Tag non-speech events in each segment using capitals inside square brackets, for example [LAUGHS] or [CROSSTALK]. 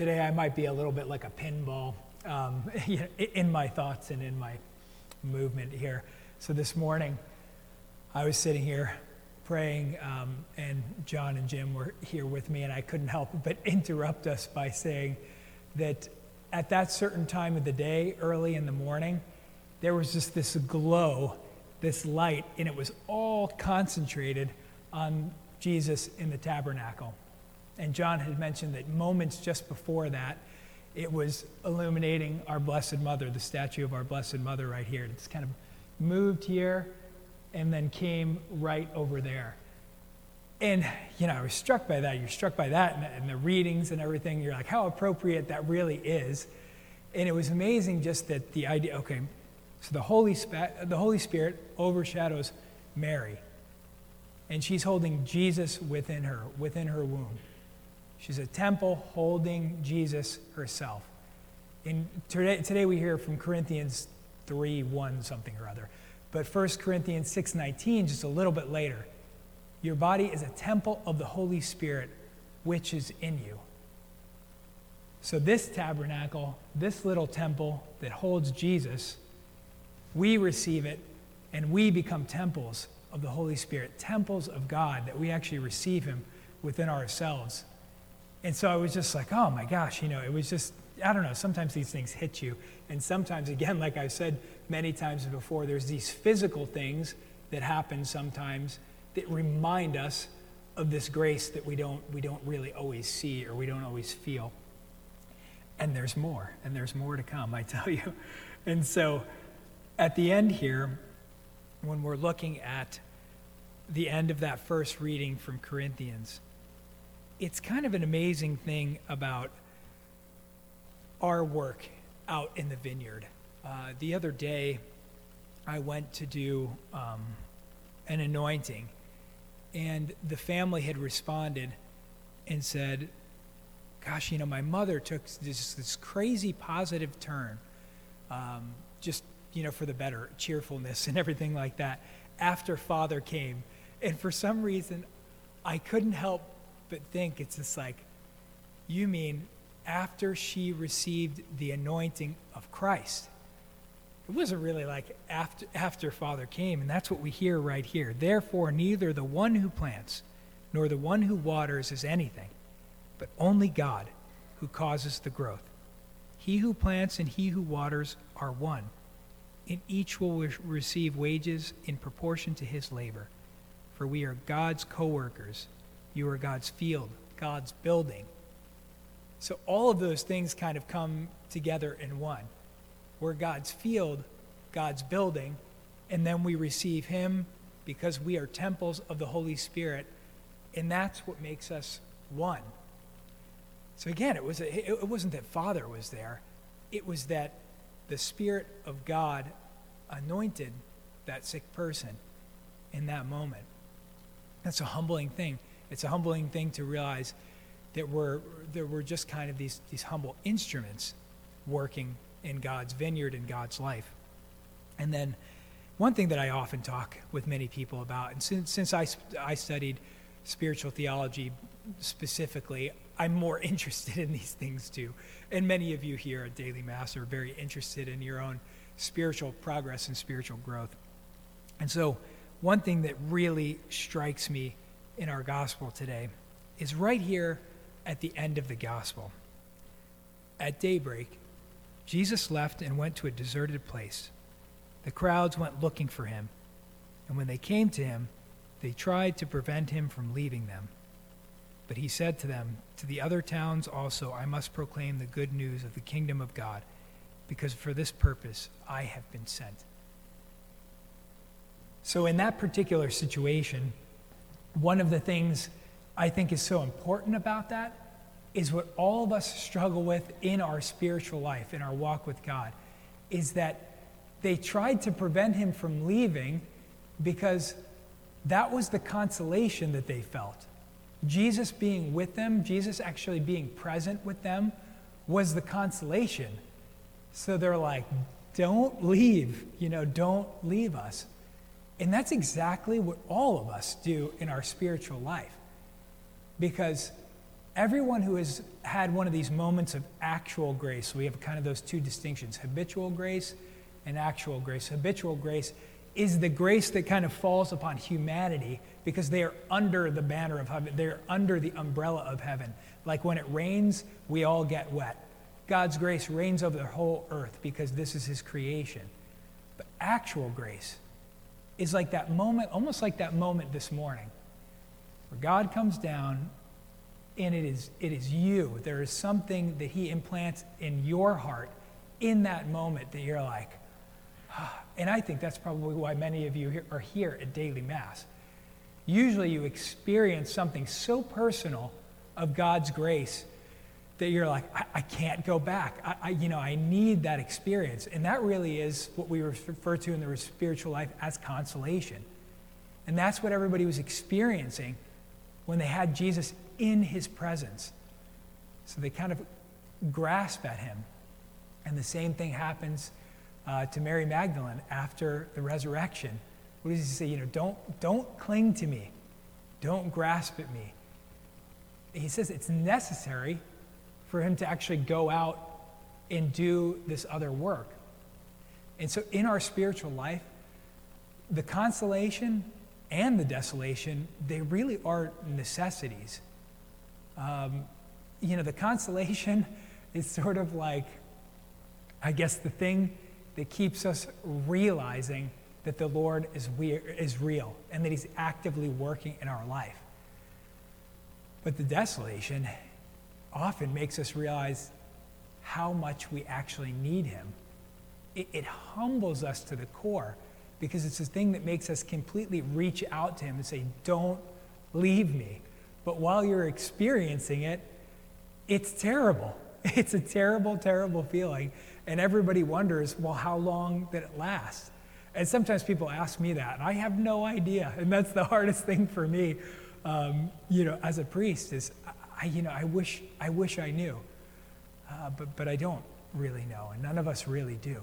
today I might be a little bit like a pinball um, [LAUGHS] in my thoughts and in my movement here. So this morning, I was sitting here praying, um, and John and Jim were here with me, and I couldn't help but [LAUGHS] interrupt us by saying that at that certain time of the day, early in the morning, there was just this glow, this light, and it was all concentrated on Jesus in the tabernacle. And John had mentioned that moments just before that, it was illuminating our Blessed Mother, the statue of our Blessed Mother right here. It's kind of moved here and then came right over there. And, you know, I was struck by that. You're struck by that and, and the readings and everything. You're like, how appropriate that really is. And it was amazing just that the idea, okay, so the Holy, the Holy Spirit overshadows Mary. And she's holding Jesus within her, within her womb. She's a temple holding Jesus herself. And today, today we hear from Corinthians 3 1 something or other. But 1 Corinthians 6:19 just a little bit later. Your body is a temple of the Holy Spirit which is in you. So this tabernacle, this little temple that holds Jesus, we receive it and we become temples of the Holy Spirit, temples of God that we actually receive him within ourselves. And so I was just like, oh my gosh, you know, it was just, I don't know, sometimes these things hit you. And sometimes, again, like I've said many times before, there's these physical things that happen sometimes that remind us of this grace that we don't, we don't really always see or we don't always feel. And there's more, and there's more to come, I [LAUGHS] tell you. And so at the end here, when we're looking at the end of that first reading from Corinthians, it's kind of an amazing thing about our work out in the vineyard. Uh, the other day, I went to do um, an anointing, and the family had responded and said, Gosh, you know, my mother took this, this crazy positive turn, um, just, you know, for the better, cheerfulness [LAUGHS] and everything like that, after father came. And for some reason, I couldn't help but think it's just like, you mean after she received the anointing of Christ? It wasn't really like after, after Father came, and that's what we hear right here. Therefore, neither the one who plants nor the one who waters is anything, but only God who causes the growth. He who plants and he who waters are one, and each will re- receive wages in proportion to his labor. For we are God's co workers. You are God's field, God's building. So all of those things kind of come together in one. We're God's field, God's building, and then we receive Him because we are temples of the Holy Spirit, and that's what makes us one. So again, it, was a, it wasn't that Father was there, it was that the Spirit of God anointed that sick person in that moment. That's a humbling thing it's a humbling thing to realize that we're, that we're just kind of these, these humble instruments working in God's vineyard and God's life. And then one thing that I often talk with many people about, and since, since I, I studied spiritual theology specifically, I'm more [LAUGHS] interested in these things too. And many of you here at Daily Mass are very interested in your own spiritual progress and spiritual growth. And so, one thing that really strikes me in our gospel today is right here at the end of the gospel. At daybreak, Jesus left and went to a deserted place. The crowds went looking for him, and when they came to him, they tried to prevent him from leaving them. But he said to them, To the other towns also I must proclaim the good news of the kingdom of God, because for this purpose I have been sent. So, in that particular situation, one of the things I think is so important about that is what all of us struggle with in our spiritual life, in our walk with God, is that they tried to prevent him from leaving because that was the consolation that they felt. Jesus being with them, Jesus actually being present with them, was the consolation. So they're like, don't leave, you know, don't leave us. And that's exactly what all of us do in our spiritual life. Because everyone who has had one of these moments of actual grace, we have kind of those two distinctions habitual grace and actual grace. Habitual grace is the grace that kind of falls upon humanity because they are under the banner of heaven, they're under the umbrella of heaven. Like when it rains, we all get wet. God's grace reigns over the whole earth because this is his creation. But actual grace is like that moment, almost like that moment this morning, where God comes down and it is, it is you. There is something that he implants in your heart in that moment that you're like, ah. and I think that's probably why many of you are here at daily Mass. Usually you experience something so personal of God's grace that you're like, I, I can't go back. I, I, you know, I need that experience. And that really is what we refer to in the spiritual life as consolation. And that's what everybody was experiencing when they had Jesus in his presence. So they kind of grasp at him. And the same thing happens uh, to Mary Magdalene after the resurrection. What does he say? You know, don't, don't cling to me. Don't grasp at me. He says it's necessary for him to actually go out and do this other work. And so in our spiritual life, the consolation and the desolation, they really are necessities. Um, you know, the consolation [LAUGHS] is sort of like, I guess, the thing that keeps us realizing that the Lord is, we- is real and that He's actively working in our life. But the desolation often makes us realize how much we actually need Him. It, it humbles us to the core because it's the thing that makes us completely reach out to Him and say, Don't leave me. But while you're experiencing it, it's terrible. [LAUGHS] It's a terrible, terrible feeling. And everybody wonders, well, how long did it last? And sometimes people ask me that, and I have no idea. And that's the [LAUGHS] hardest thing for me, um, you know, as a priest is, I, you know, I wish, I wish I knew. Uh, but, but I don't really know, and none of us really do.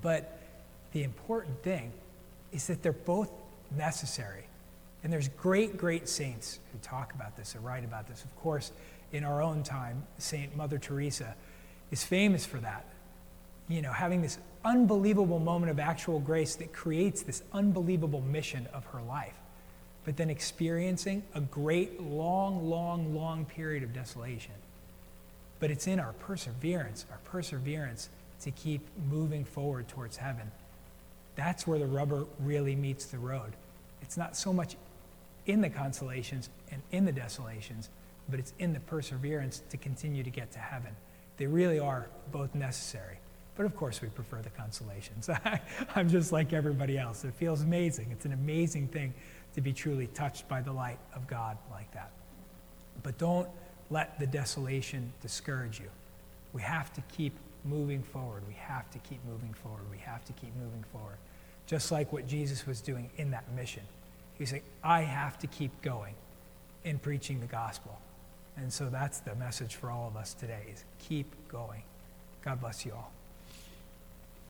But the important thing is that they're both necessary. And there's great, great saints who talk about this or write about this. Of course, in our own time, Saint Mother Teresa is famous for that. You know, having this unbelievable moment of actual grace that creates this unbelievable mission of her life, but then experiencing a great, long, long, long period of desolation. But it's in our perseverance, our perseverance to keep moving forward towards heaven. That's where the rubber really meets the road. It's not so much in the consolations and in the desolations, but it's in the perseverance to continue to get to heaven. They really are both necessary. But of course, we prefer the consolations. [LAUGHS] I'm just like everybody else. It feels amazing. It's an amazing thing to be truly touched by the light of God like that. But don't let the desolation discourage you. We have to keep moving forward. We have to keep moving forward. We have to keep moving forward. Just like what Jesus was doing in that mission. He's saying, I have to keep going in preaching the gospel. And so that's the message for all of us today is keep going. God bless you all.